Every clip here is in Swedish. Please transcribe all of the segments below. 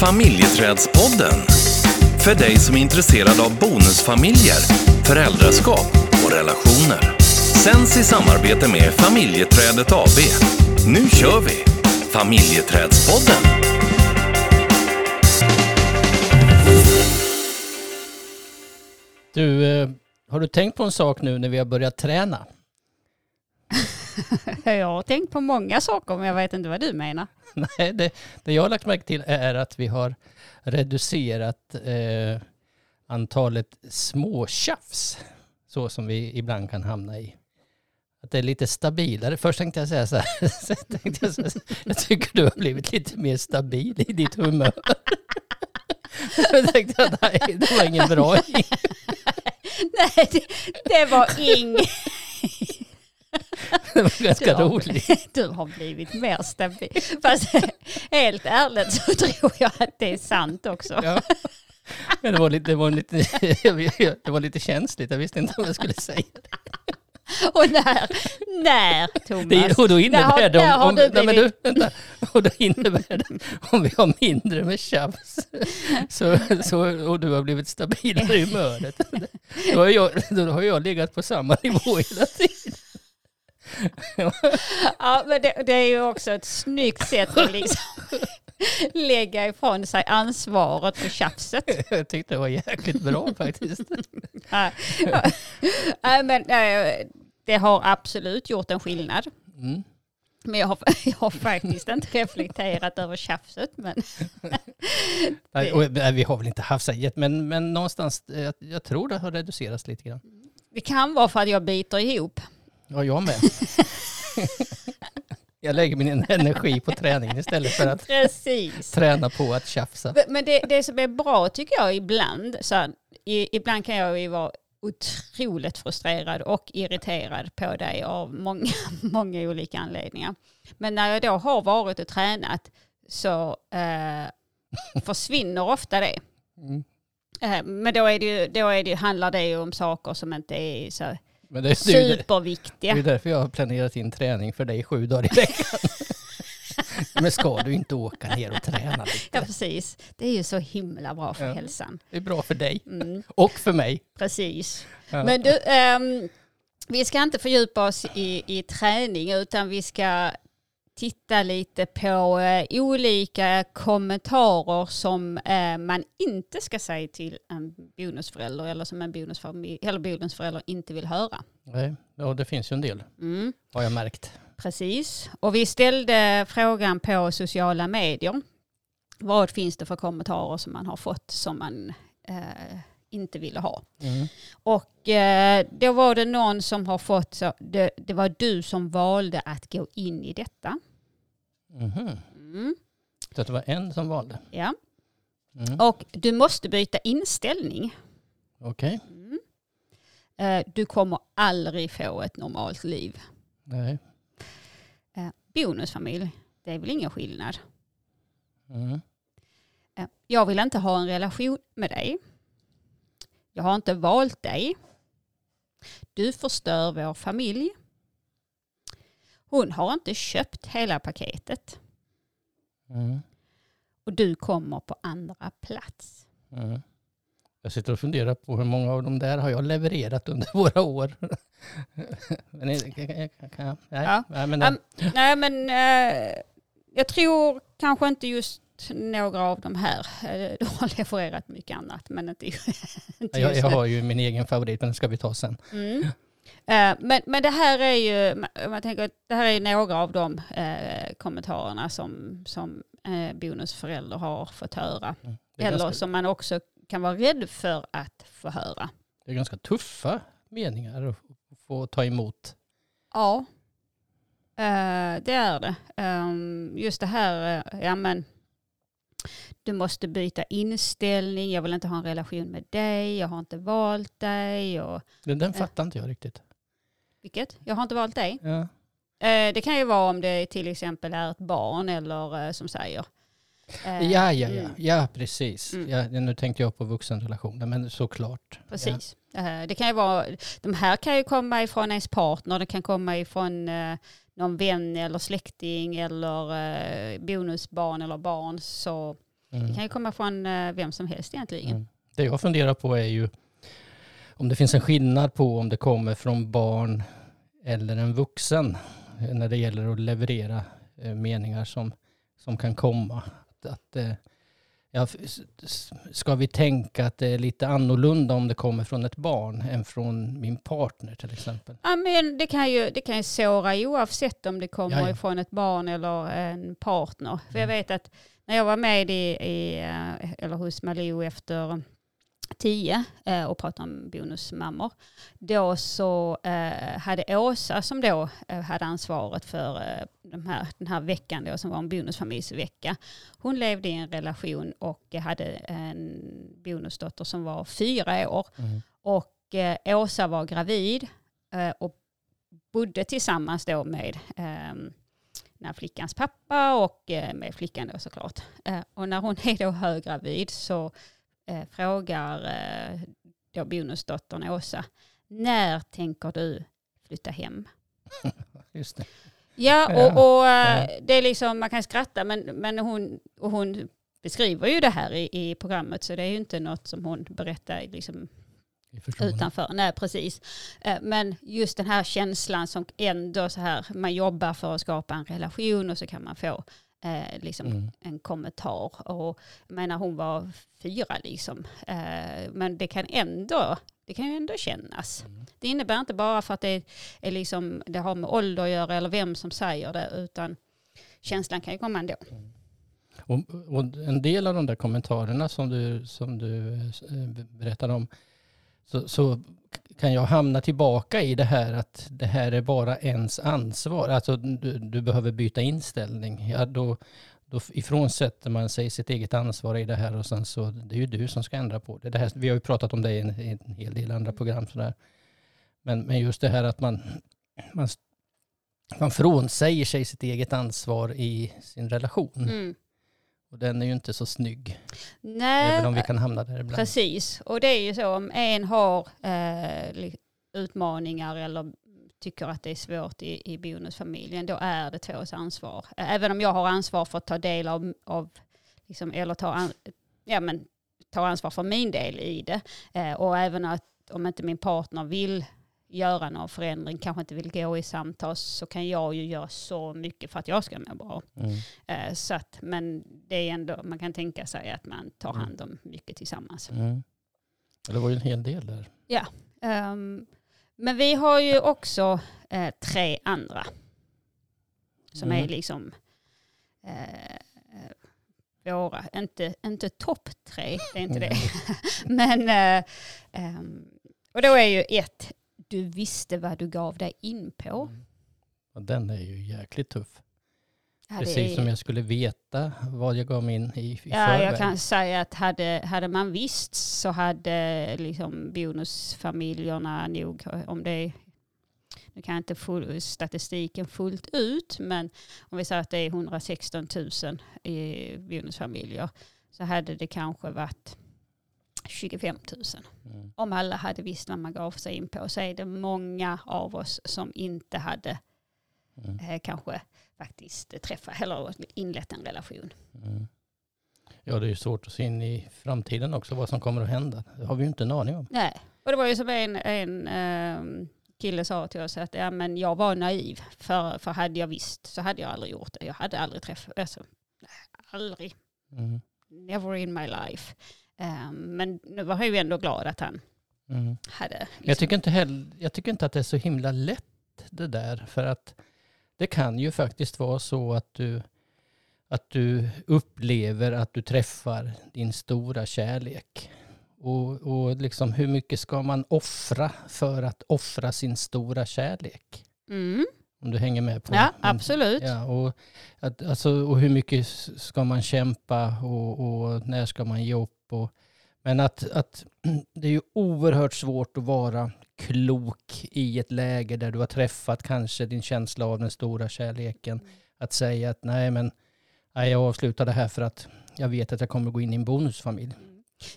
Familjeträdspodden. För dig som är intresserad av bonusfamiljer, föräldraskap och relationer. Sänds i samarbete med Familjeträdet AB. Nu kör vi! Familjeträdspodden. Du, eh, har du tänkt på en sak nu när vi har börjat träna? Jag har tänkt på många saker men jag vet inte vad du menar. Nej, det, det jag har lagt märke till är att vi har reducerat eh, antalet småtjafs. Så som vi ibland kan hamna i. Att det är lite stabilare. Först tänkte jag säga så här. Sen tänkte jag, så här jag tycker du har blivit lite mer stabil i ditt humör. Jag tänkte att nej, det var ingen bra. Nej, det, det var inget. Det var ganska Du har- roligt. Du har blivit mer stabil. Fast helt ärligt så tror jag att det är sant också. Ja. Men det var lite, det var lite, det var lite känsligt. Jag visste inte om jag skulle säga det. Och när, när Thomas? det och då innebär det om, om, du nej, men blivit- du, vänta. Och då innebär det om vi har mindre med tjafs så, så, och du har blivit stabilare i humöret. Då har, jag, då har jag legat på samma nivå hela tiden. Ja, men det, det är ju också ett snyggt sätt att liksom lägga ifrån sig ansvaret för tjafset. Jag tyckte det var jäkligt bra faktiskt. Ja. Men eh, det har absolut gjort en skillnad. Mm. Men jag har, jag har faktiskt inte reflekterat över tjafset. Men vi har väl inte haft så men, men någonstans, eh, jag, jag tror det har reducerats lite grann. det kan vara för att jag biter ihop. Ja, jag med. Jag lägger min energi på träningen istället för att Precis. träna på att tjafsa. Men det, det som är bra tycker jag ibland, så här, i, ibland kan jag ju vara otroligt frustrerad och irriterad på dig av många, många olika anledningar. Men när jag då har varit och tränat så eh, försvinner ofta det. Mm. Eh, men då, är det ju, då är det, handlar det ju om saker som inte är så Men det, är ju det, det superviktiga. är därför jag har planerat in träning för dig sju dagar i veckan. Men ska du inte åka ner och träna Ja, lite? precis. Det är ju så himla bra för Ja. hälsan. Det är bra för dig Mm. och för mig. Precis. Ja. Men du, ehm, vi ska inte fördjupa oss i, i träning utan vi ska titta lite på eh, olika kommentarer som eh, man inte ska säga till en bonusförälder eller som en bonusfamilj, eller bonusförälder inte vill höra. Nej, ja, det finns ju en del Mm, har jag märkt. precis. Och vi ställde frågan på sociala medier. Vad finns det för kommentarer som man har fått som man eh, inte ville ha? Mm. Och eh, då var det någon som har fått så, det, det var du som valde att gå in i detta. Mhm. Mm, Så det var en som valde. ja. Mm. Och du måste byta inställning. Okej. Mm. Eh, du kommer aldrig få ett normalt liv. Nej. Eh, bonusfamilj, det är väl ingen skillnad. Mm. Eh, jag vill inte ha en relation med dig. Jag har inte valt dig. Du förstör vår familj. Hon har inte köpt hela paketet. Mm. och du kommer på andra plats. Mm. Jag sitter och funderar på hur många av de där har jag levererat under våra år. nej, Ja. nej, men, Um, nej men eh, jag tror kanske inte just några av de här. Eh, Du har levererat mycket annat men inte, inte jag, just jag nu. har ju min egen favorit, men den ska vi ta sen. Mm. Eh, men, men det här är ju, jag tänker, att det här är några av de eh, kommentarerna som, som eh, bonusförälder har fått höra. Mm. Eller ganska, som man också kan vara rädd för att få höra. det är ganska tuffa meningar att få ta emot. Ja, eh, det är det. Ehm, just det här, eh, ja men du måste byta inställning, jag vill inte ha en relation med dig, jag har inte valt dig. Och, Den, den fattar inte jag riktigt. vilket? Jag har inte valt dig. Ja. Eh, det kan ju vara om det till exempel är ett barn eller eh, som säger. Eh, Ja, ja, ja, mm, ja precis. Mm. Ja, nu tänkte jag på vuxenrelationer, men såklart. Precis. Eh, Det kan ju vara, de här kan ju komma ifrån ens partner, det kan komma ifrån eh, någon vän eller släkting eller eh, bonusbarn eller barn. Så Det Mm. kan ju komma från eh, vem som helst egentligen. Mm. Det jag funderar på är ju om det finns en skillnad på om det kommer från barn eller en vuxen när det gäller att leverera eh, meningar som, som kan komma. Att, att, eh, ja, ska vi tänka att det är lite annorlunda om det kommer från ett barn än från min partner till exempel? Ja, men det, kan ju, det kan ju såra oavsett om det kommer Ja, ja. ifrån ett barn eller en partner. För jag Mm. vet att när jag var med i, i eh, eller hos Malou efter tio eh, och pratade om bonusmammor. Då så eh, hade Åsa som då eh, hade ansvaret för eh, de här, den här veckan då som var en bonusfamiljsvecka. Hon levde i en relation och hade en bonusdotter som var fyra år. Mm. Och eh, Åsa var gravid eh, och bodde tillsammans då med eh, den här flickans pappa och eh, med flickan då såklart. Och när hon är då höggravid så eh, frågar eh, då bonusdottern Åsa, när tänker du flytta hem? Just det. Ja, och, och eh, ja. det är liksom, man kan skratta men, men hon, och hon beskriver ju det här i, i programmet så det är ju inte något som hon berättar liksom utanför. Nej, precis. Eh, Men just den här känslan som ändå så här, man jobbar för att skapa en relation och så kan man få eh, liksom Mm. en kommentar. Och jag menar hon var fyra liksom. Eh, men det kan ändå, det kan ju ändå kännas. Mm. Det innebär inte bara för att det, är liksom, det har med ålder att göra eller vem som säger det utan känslan kan ju komma ändå. Och, och en del av de där kommentarerna som du, som du eh, berättade om så, så kan jag hamna tillbaka i det här att det här är bara ens ansvar. Alltså du, du behöver byta inställning. Ja, då, då ifrånsätter man sig sitt eget ansvar i det här och sen så det är ju du som ska ändra på det. det här, vi har ju pratat om det i en, i en hel del andra program. Sådär. Men, men just det här att man, man, man frånsäger sig sitt eget ansvar i sin relation. Mm. Och den är ju inte så snygg. Nej, Även om vi kan hamna där ibland. Precis, och det är ju så om en har eh, utmaningar eller tycker att det är svårt i, i bonusfamiljen, då är det tvås ansvar. Även om jag har ansvar för att ta del av, av liksom, eller ta, an, ja, men, ta ansvar för min del i det. Eh, och även att om inte min partner vill göra någon förändring, kanske inte vill gå i samtal, så kan jag ju göra så mycket för att jag ska må bra. Mm. Eh, så att, men det är ändå, man kan tänka sig att man tar Mm. hand om mycket tillsammans. Mm. Det var ju en hel del där. Ehm, men vi har ju också eh, tre andra som Mm. är liksom eh, våra, inte, inte topp tre, det är inte det. Men, eh, ehm, och då är ju ett, du visste vad du gav dig in på. Mm. Och den är ju jäkligt tuff. Ja, Precis är- som jag skulle veta vad jag gav mig in i, i Ja, förväg. jag kan säga att hade, hade man visst så hade liksom bonusfamiljerna nog, om det nu kan jag inte full, statistiken fullt ut, men om vi säger att det är 116 000 i bonusfamiljer så hade det kanske varit 25 000. Mm. Om alla hade visst vad man gav sig in på så är det många av oss som inte hade Mm. eh, kanske faktiskt träffat eller inlett en relation. Mm. Ja, det är ju svårt att se in i framtiden också, vad som kommer att hända. Det har vi ju inte en aning om. Nej, och det var ju som en, en ehm, kille sa till oss att ja, men jag var naiv. För, för hade jag visst så hade jag aldrig gjort det. Jag hade aldrig träffat, alltså, aldrig, Mm. never in my life. Ehm, men nu var jag ju ändå glad att han Mm. hade. Liksom, Jag, tycker inte heller, jag tycker inte att det är så himla lätt det där. För att det kan ju faktiskt vara så att du, att du upplever att du träffar din stora kärlek. Och, och liksom hur mycket ska man offra för att offra sin stora kärlek? mm, Om du hänger med på ja, absolut. Ja, och, att, alltså, och hur mycket ska man kämpa och, och när ska man ge upp? Och, men att, att det är ju oerhört svårt att vara klok i ett läge där du har träffat kanske din känsla av den stora kärleken. Att säga att nej men nej, jag avslutar det här för att jag vet att jag kommer gå in i en bonusfamilj.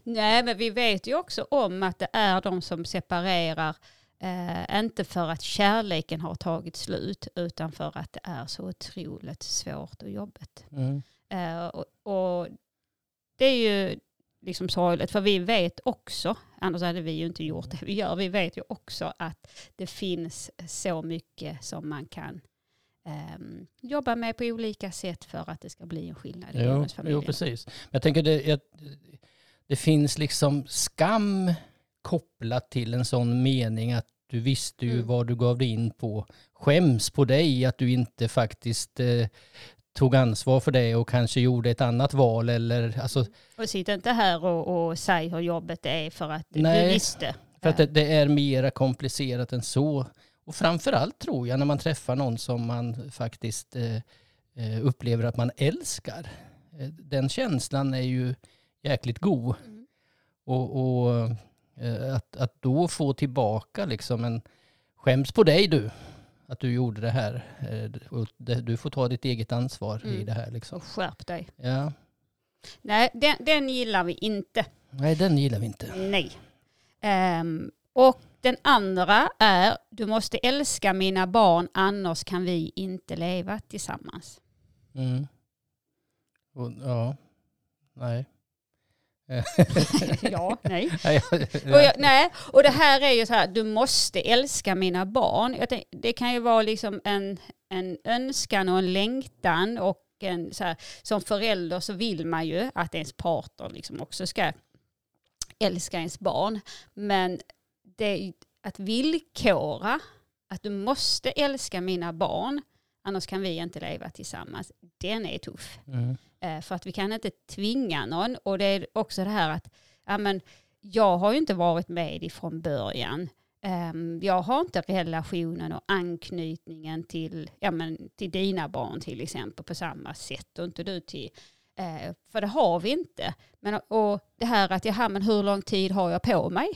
Nej, men vi vet ju också om att det är de som separerar, eh, inte för att kärleken har tagit slut, utan för att det är så otroligt svårt och jobbigt. Mm. Eh, och, och det är ju liksom sorgligt, för vi vet också, annars hade vi ju inte gjort det vi gör, vi vet ju också att det finns så mycket som man kan um, jobba med på olika sätt för att det ska bli en skillnad i jo, jo, precis. Jag tänker det, jag, det finns liksom skam kopplat till en sån mening att du visste ju mm. vad du gav dig in på. Skäms på dig att du inte faktiskt eh, tog ansvar för det och kanske gjorde ett annat val eller alltså. Och sitt inte här och, och säg hur jobbet är för att nej, du visste. för att det, det är mera komplicerat än så. Och framförallt tror jag när man träffar någon som man faktiskt eh, eh upplever att man älskar. Eh, den känslan är ju jäkligt god. Mm. Och, och eh, att, att då få tillbaka liksom en skäms på dig du att du gjorde det här. Och du får ta ditt eget ansvar mm. i det här. Liksom. skärp dig. Ja. Nej, den, den gillar vi inte. Nej, den gillar vi inte. Nej. Um, och den andra är, du måste älska mina barn annars kan vi inte leva tillsammans. Mm. Och, ja, nej. Ja, nej. och, jag, nej. och det här är ju så här, du måste älska mina barn. Tänkte, det kan ju vara liksom en, en önskan och en längtan och en, så här, som förälder så vill man ju att ens partner liksom också ska älska ens barn. Men det, att villkora att du måste älska mina barn, annars kan vi inte leva tillsammans, den är tuff. Mm. Eh, för att vi kan inte tvinga någon. Och det är också det här att ja, men, jag har ju inte varit med ifrån början. Um, jag har inte relationen och anknytningen till, ja, men, till dina barn till exempel på samma sätt och inte du till uh, för det har vi inte. Men, och det här att, jaha, men hur lång tid har jag på mig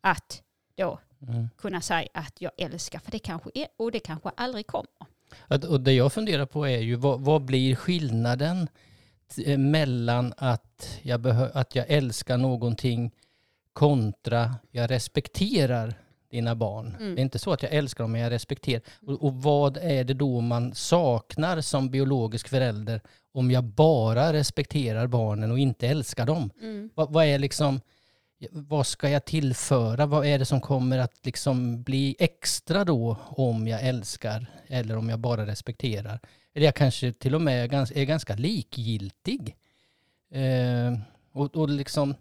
att då mm. kunna säga att jag älskar, för det kanske är, och det kanske aldrig kommer. Och det jag funderar på är ju, vad, vad blir skillnaden Eh, mellan att jag, att jag älskar någonting kontra jag respekterar dina barn. Mm. Det är inte så att jag älskar dem, men jag respekterar. Och, och, vad är det då man saknar som biologisk förälder om jag bara respekterar barnen och inte älskar dem? Mm. Vad, vad, är liksom, vad ska jag tillföra? Vad är det som kommer att liksom bli extra då om jag älskar eller om jag bara respekterar? Eller jag kanske till och med är ganska likgiltig. Eh, och, och liksom,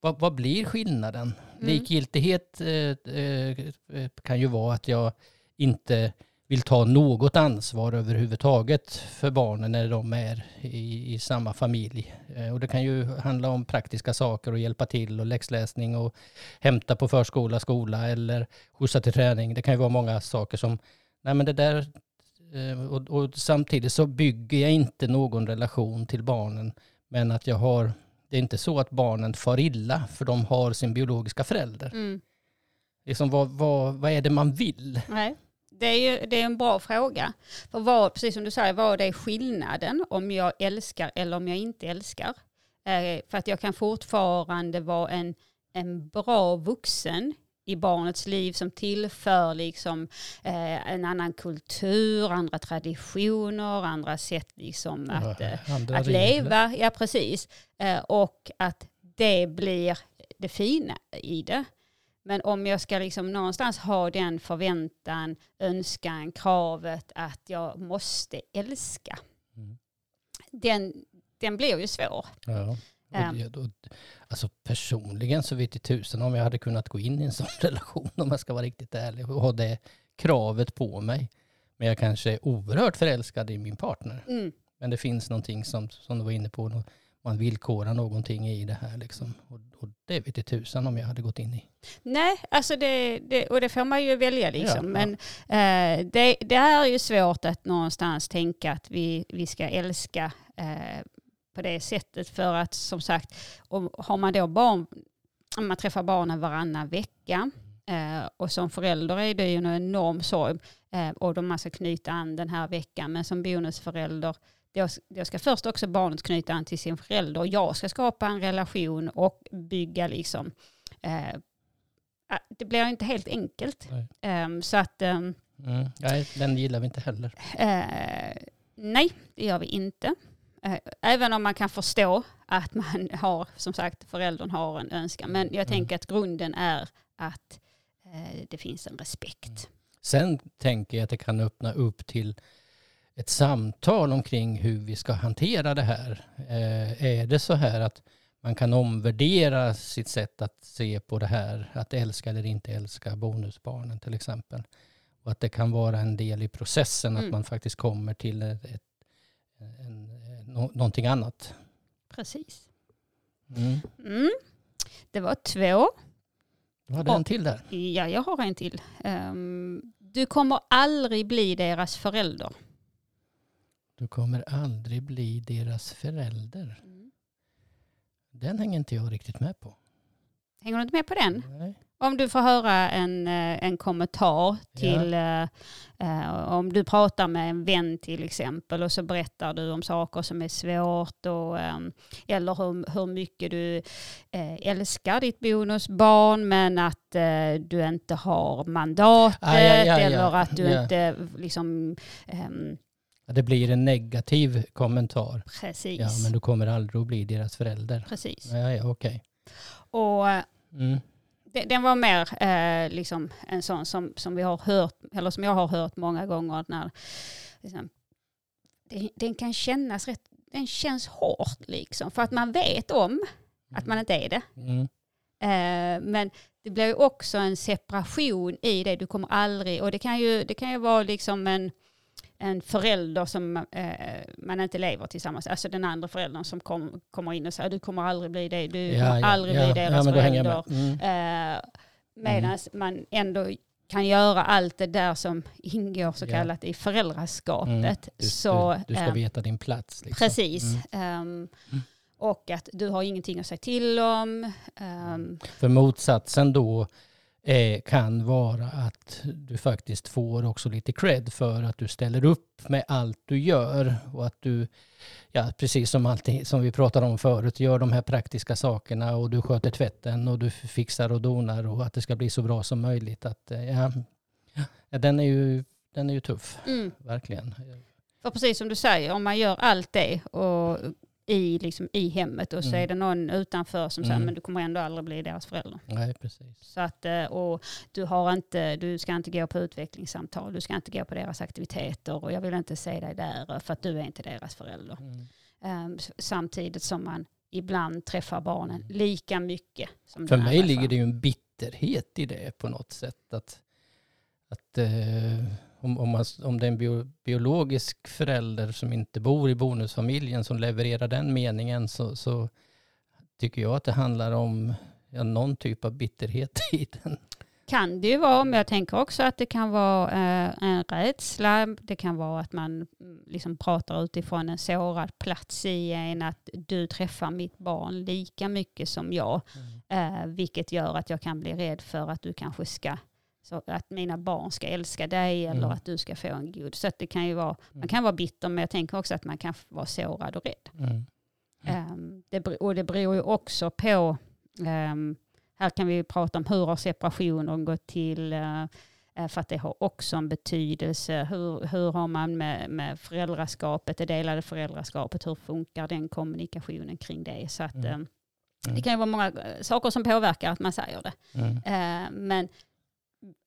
vad, vad blir skillnaden? Mm. Likgiltighet eh, eh, kan ju vara att jag inte vill ta något ansvar överhuvudtaget för barnen när de är i, i samma familj. Eh, och det kan ju handla om praktiska saker och hjälpa till och läxläsning och hämta på förskola, skola eller skjutsa till träning. Det kan ju vara många saker som, nej men det där Eh, och, och, samtidigt så bygger jag inte någon relation till barnen. Men att jag har, det är inte så att barnen far illa för de har sin biologiska förälder. Mm. Liksom vad, vad, vad är det man vill? Nej. Det är, ju, det är en bra fråga. För vad, precis som du säger, vad är skillnaden om jag älskar eller om jag inte älskar? Eh, för att jag kan fortfarande vara en, en bra vuxen i barnets liv som tillför liksom, eh, en annan kultur, andra traditioner, andra sätt liksom att, eh, att leva. Ja, precis. Eh, och att det blir det fina i det. Men om jag ska liksom någonstans ha den förväntan, önskan, kravet att jag måste älska. Mm. Den, den blir ju svår. Ja. Och, och, alltså personligen så vet jag tusen om jag hade kunnat gå in i en sån relation om jag ska vara riktigt ärlig och ha det kravet på mig. Men jag kanske är oerhört förälskad i min partner. Mm. Men det finns någonting som, som du var inne på, man villkorar någonting i det här liksom. Och, och det vet jag tusan om jag hade gått in i. Nej, alltså det, det och det får man ju välja liksom. Ja, Men eh, det, det, är ju svårt att någonstans tänka att vi, vi ska älska eh, på det sättet. För att som sagt, om, har man då barn, om man träffar barnen varannan vecka eh, och som förälder är det ju en enorm sorg eh, och de man ska knyta an den här veckan. Men som bonusförälder, då ska först också barnet knyta an till sin förälder och jag ska skapa en relation och bygga liksom eh, det blir inte helt enkelt. Um, så att... Um, mm. Nej, den gillar vi inte heller. Uh, nej, det gör vi inte. eh, även om man kan förstå att man har, som sagt, föräldern har en önskan. Men jag Mm. tänker att grunden är att eh, det finns en respekt. Sen tänker jag att det kan öppna upp till ett samtal omkring hur vi ska hantera det här. Eh, är det så här att man kan omvärdera sitt sätt att se på det här, att älska eller inte älska bonusbarnen till exempel. Och att det kan vara en del i processen, att Mm. man faktiskt kommer till ett, ett, en, nå- någonting annat. Precis. Mm. Mm. Det var två. Du hade Och- en till där. Ja, jag har en till. Ehm, du kommer aldrig bli deras förälder. Du kommer aldrig bli deras förälder. Den hänger inte jag riktigt med på. Hänger du inte med på den? Nej. Om du får höra en, eh, en kommentar till, eh, eh, om du pratar med en vän till exempel och så berättar du om saker som är svårt och, eh, eller hur, hur mycket du eh, älskar ditt bonusbarn men att eh, du inte har mandatet Ah, ja, ja, ja. eller att du Ja. inte liksom, ehm, Ja, Det blir en negativ kommentar. precis, Ja, men du kommer aldrig att bli deras förälder. precis. Ja, ja, okej. Och eh, Mm. det- den var mer eh, liksom en sån som, som vi har hört, eller som jag har hört många gånger när liksom, det, den kan kännas rätt, den känns hårt liksom. För att man vet om att man inte är det. Mm. Eh, men det blir ju också en separation i det. Du kommer aldrig, och det kan ju, det kan ju vara liksom en, en förälder som eh, man inte lever tillsammans, alltså den andra föräldern som kom, kommer in och säger du kommer aldrig bli det, du kommer aldrig ja, bli deras ja, förälder. med. Mm. Eh, Medan man ändå kan göra allt det där som ingår så Ja. kallat i föräldraskapet. Mm. Du, så, du, du ska eh, veta din plats. Liksom. Precis. Ehm, och att du har ingenting att säga till om. Ehm, För motsatsen då eh, kan vara att du faktiskt får också lite cred för att du ställer upp med allt du gör och att du, ja precis som allting som vi pratade om förut, gör de här praktiska sakerna och du sköter tvätten och du fixar och donar och att det ska bli så bra som möjligt. Att, eh, ja, ja, den, är ju, den är ju tuff, mm. verkligen. För precis som du säger, om man gör allt det och i, liksom, i hemmet och så Mm. är det någon utanför som säger Mm. men du kommer ändå aldrig bli deras förälder. Nej, precis. Så att, eh, och du, har inte, du ska inte gå på utvecklingssamtal, du ska inte gå på deras aktiviteter och jag vill inte se dig där för att du är inte deras förälder. Mm. Ehm, Samtidigt som man ibland träffar barnen lika mycket. Som För mig ligger det ju en bitterhet i det på något sätt. Att, att eh, om, om, man, om det är en bio, biologisk förälder som inte bor i bonusfamiljen som levererar den meningen så, så tycker jag att det handlar om ja, någon typ av bitterhet i den. Kan det ju vara, men jag tänker också att det kan vara eh, en rädsla. Det kan vara att man mm, liksom pratar utifrån en sårad plats i en. Att du träffar mitt barn lika mycket som jag. Eh, vilket gör att jag kan bli rädd för att du kanske ska så att mina barn ska älska dig eller Mm. att du ska få en god. Så det kan ju vara, man kan vara bitter men jag tänker också att man kan vara sårad och rädd. Mm. Ehm, det, och det beror ju också på, ehm, här kan vi prata om hur har separationen gått till, eh, för att det har också en betydelse. Hur, hur har man med, med föräldraskapet, det delade föräldraskapet, hur funkar den kommunikationen kring det? Så att, Mm. ehm, Mm. Det kan ju vara många eh, saker som påverkar att man säger det. Mm. Eh, men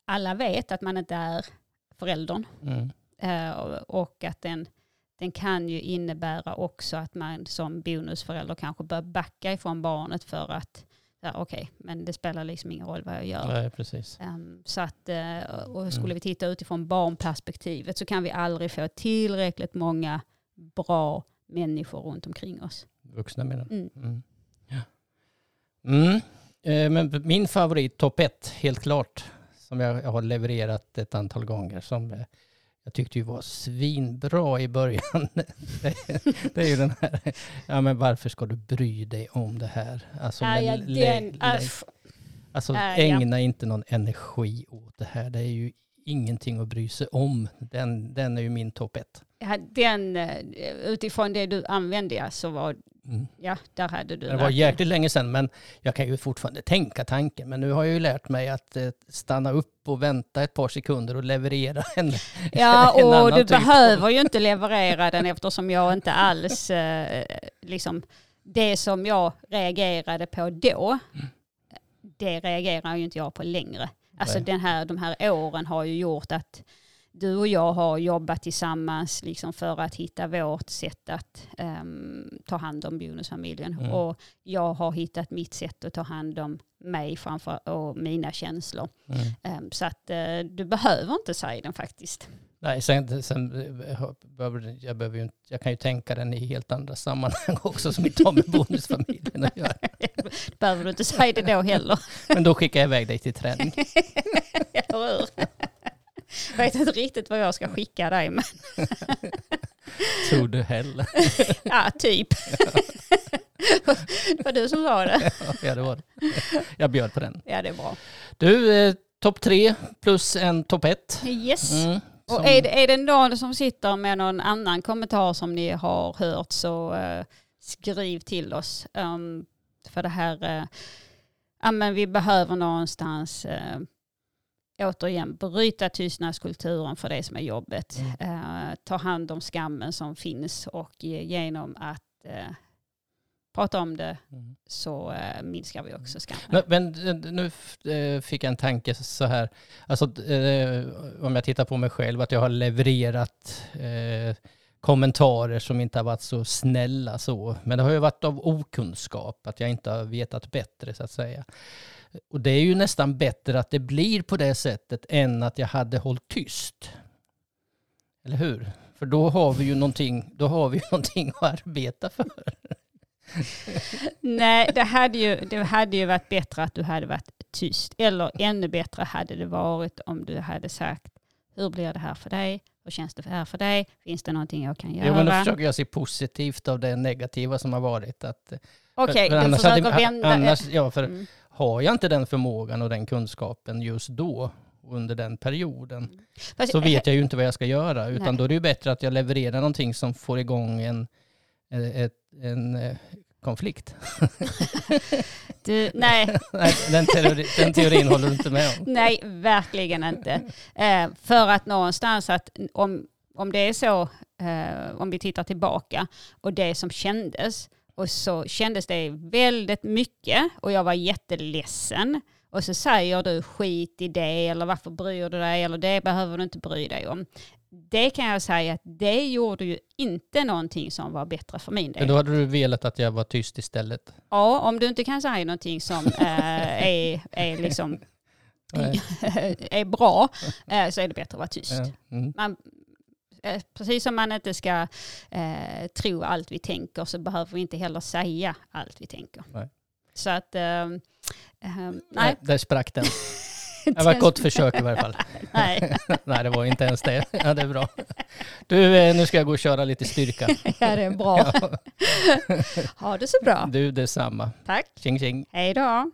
alla vet att man inte är föräldern. Mm. Eh, och- att den, den kan ju innebära också att man som bonusförälder kanske bör backa ifrån barnet för att ja, okej, men det spelar liksom ingen roll vad jag gör. Nej, precis. Ehm, så att, eh, och Mm. skulle vi titta utifrån barnperspektivet så kan vi aldrig få tillräckligt många bra människor runt omkring oss. Vuxna menar du? Mm. Mm. Ja. Mm. Eh, Men min favorit, topp ett, helt klart, som jag jag har levererat ett antal gånger, som eh, jag tyckte ju var svinbra i början. det är ju den här, ja men varför ska du bry dig om det här? Alltså, Ja, men ja, den, alltså äh, ja. ägna inte någon energi åt det här. Det är ju ingenting att bry sig om. Den, den är ju min topp ett. ja, den, eh, utifrån det du använde ja, så var Mm. Ja, där hade du Det var verkligen- jäkligt länge sedan men jag kan ju fortfarande tänka tanken. Men nu har jag ju lärt mig att eh, stanna upp och vänta ett par sekunder och leverera en, Ja, en och annan du typ. behöver ju inte leverera den eftersom jag inte alls, eh, liksom, det som jag reagerade på då, det reagerar ju inte jag på längre. Alltså Nej. den här, de här åren har ju gjort att du och jag har jobbat tillsammans liksom för att hitta vårt sätt att ehm, ta hand om bonusfamiljen. Mm. Och jag har hittat mitt sätt att ta hand om mig framför, och mina känslor. Mm. Ehm, så att eh, du behöver inte säga den faktiskt. Nej, sen, sen eh, behöver jag, behöver ju inte, jag kan ju tänka den i helt andra sammanhang också som inte har med bonusfamiljen att göra. behöver du inte säga det då heller. Men då skickar jag iväg dig till träning. Eller hur? Jag vet inte riktigt vad jag ska skicka dig men Tror du heller? ja, typ. det var du som sa det. Ja, det var det. Jag bjöd på den. Ja, det är bra. Du, eh, topp tre plus en topp ett. Yes. Mm, Och är det, är det någon som sitter med någon annan kommentar som ni har hört så eh, skriv till oss. Um, för det här, eh, ja men vi behöver någonstans uh, återigen bryta tystnadskulturen för det som är jobbet. Eh, ta hand om skammen som finns och ge- genom att eh, prata om det Mm. så eh, minskar vi också skammen. Men, men eh, nu eh, fick jag en tanke så här. Alltså, eh, om jag tittar på mig själv, att jag har levererat kommentarer som inte har varit så snälla så. Men det har ju varit av okunskap, att jag inte har vetat bättre så att säga. Och det är ju nästan bättre att det blir på det sättet än att jag hade hållit tyst. Eller hur? För då har vi ju någonting, då har vi någonting att arbeta för. Nej, det hade, ju, det hade ju varit bättre att du hade varit tyst. Eller ännu bättre hade det varit om du hade sagt hur blir det här för dig? Hur känns det här för dig? Finns det någonting jag kan göra? Jo, men då försöker jag se positivt av det negativa som har varit. Okej, för du annars försöker hade- vända. Annars, ja, för Mm. Har jag inte den förmågan och den kunskapen just då, under den perioden, Fast- så vet jag ju inte vad jag ska göra. Utan Nej. då är det ju bättre att jag levererar någonting som får igång en, eh, ett, en eh, konflikt. Du, nej, Nej, den, teori, den teorin håller du inte med om. nej, verkligen inte. Eh, för att någonstans att om, om det är så, eh, om vi tittar tillbaka och det som kändes och så kändes det väldigt mycket och jag var jätteledsen. Och så säger du skit i det eller varför bryr du dig eller det behöver du inte bry dig om. Det kan jag säga att det gjorde ju inte någonting som var bättre för min Men del. då hade du velat att jag var tyst istället. Ja, om du inte kan säga någonting som eh, är, är, liksom, är bra eh, så är det bättre att vara tyst. Mm. Man, precis som man inte ska eh, tro allt vi tänker så behöver vi inte heller säga allt vi tänker. Nej. Så att, eh, eh, nej. Nej, där sprack den. Det var ett gott försök i varje fall. nej. Nej, det var inte ens det. Ja, det är bra. Du, eh, nu ska jag gå och köra lite styrka. ja, det är bra. Ja, Ha det så bra. du, detsamma. Tack. Tjing tjing. Hej då.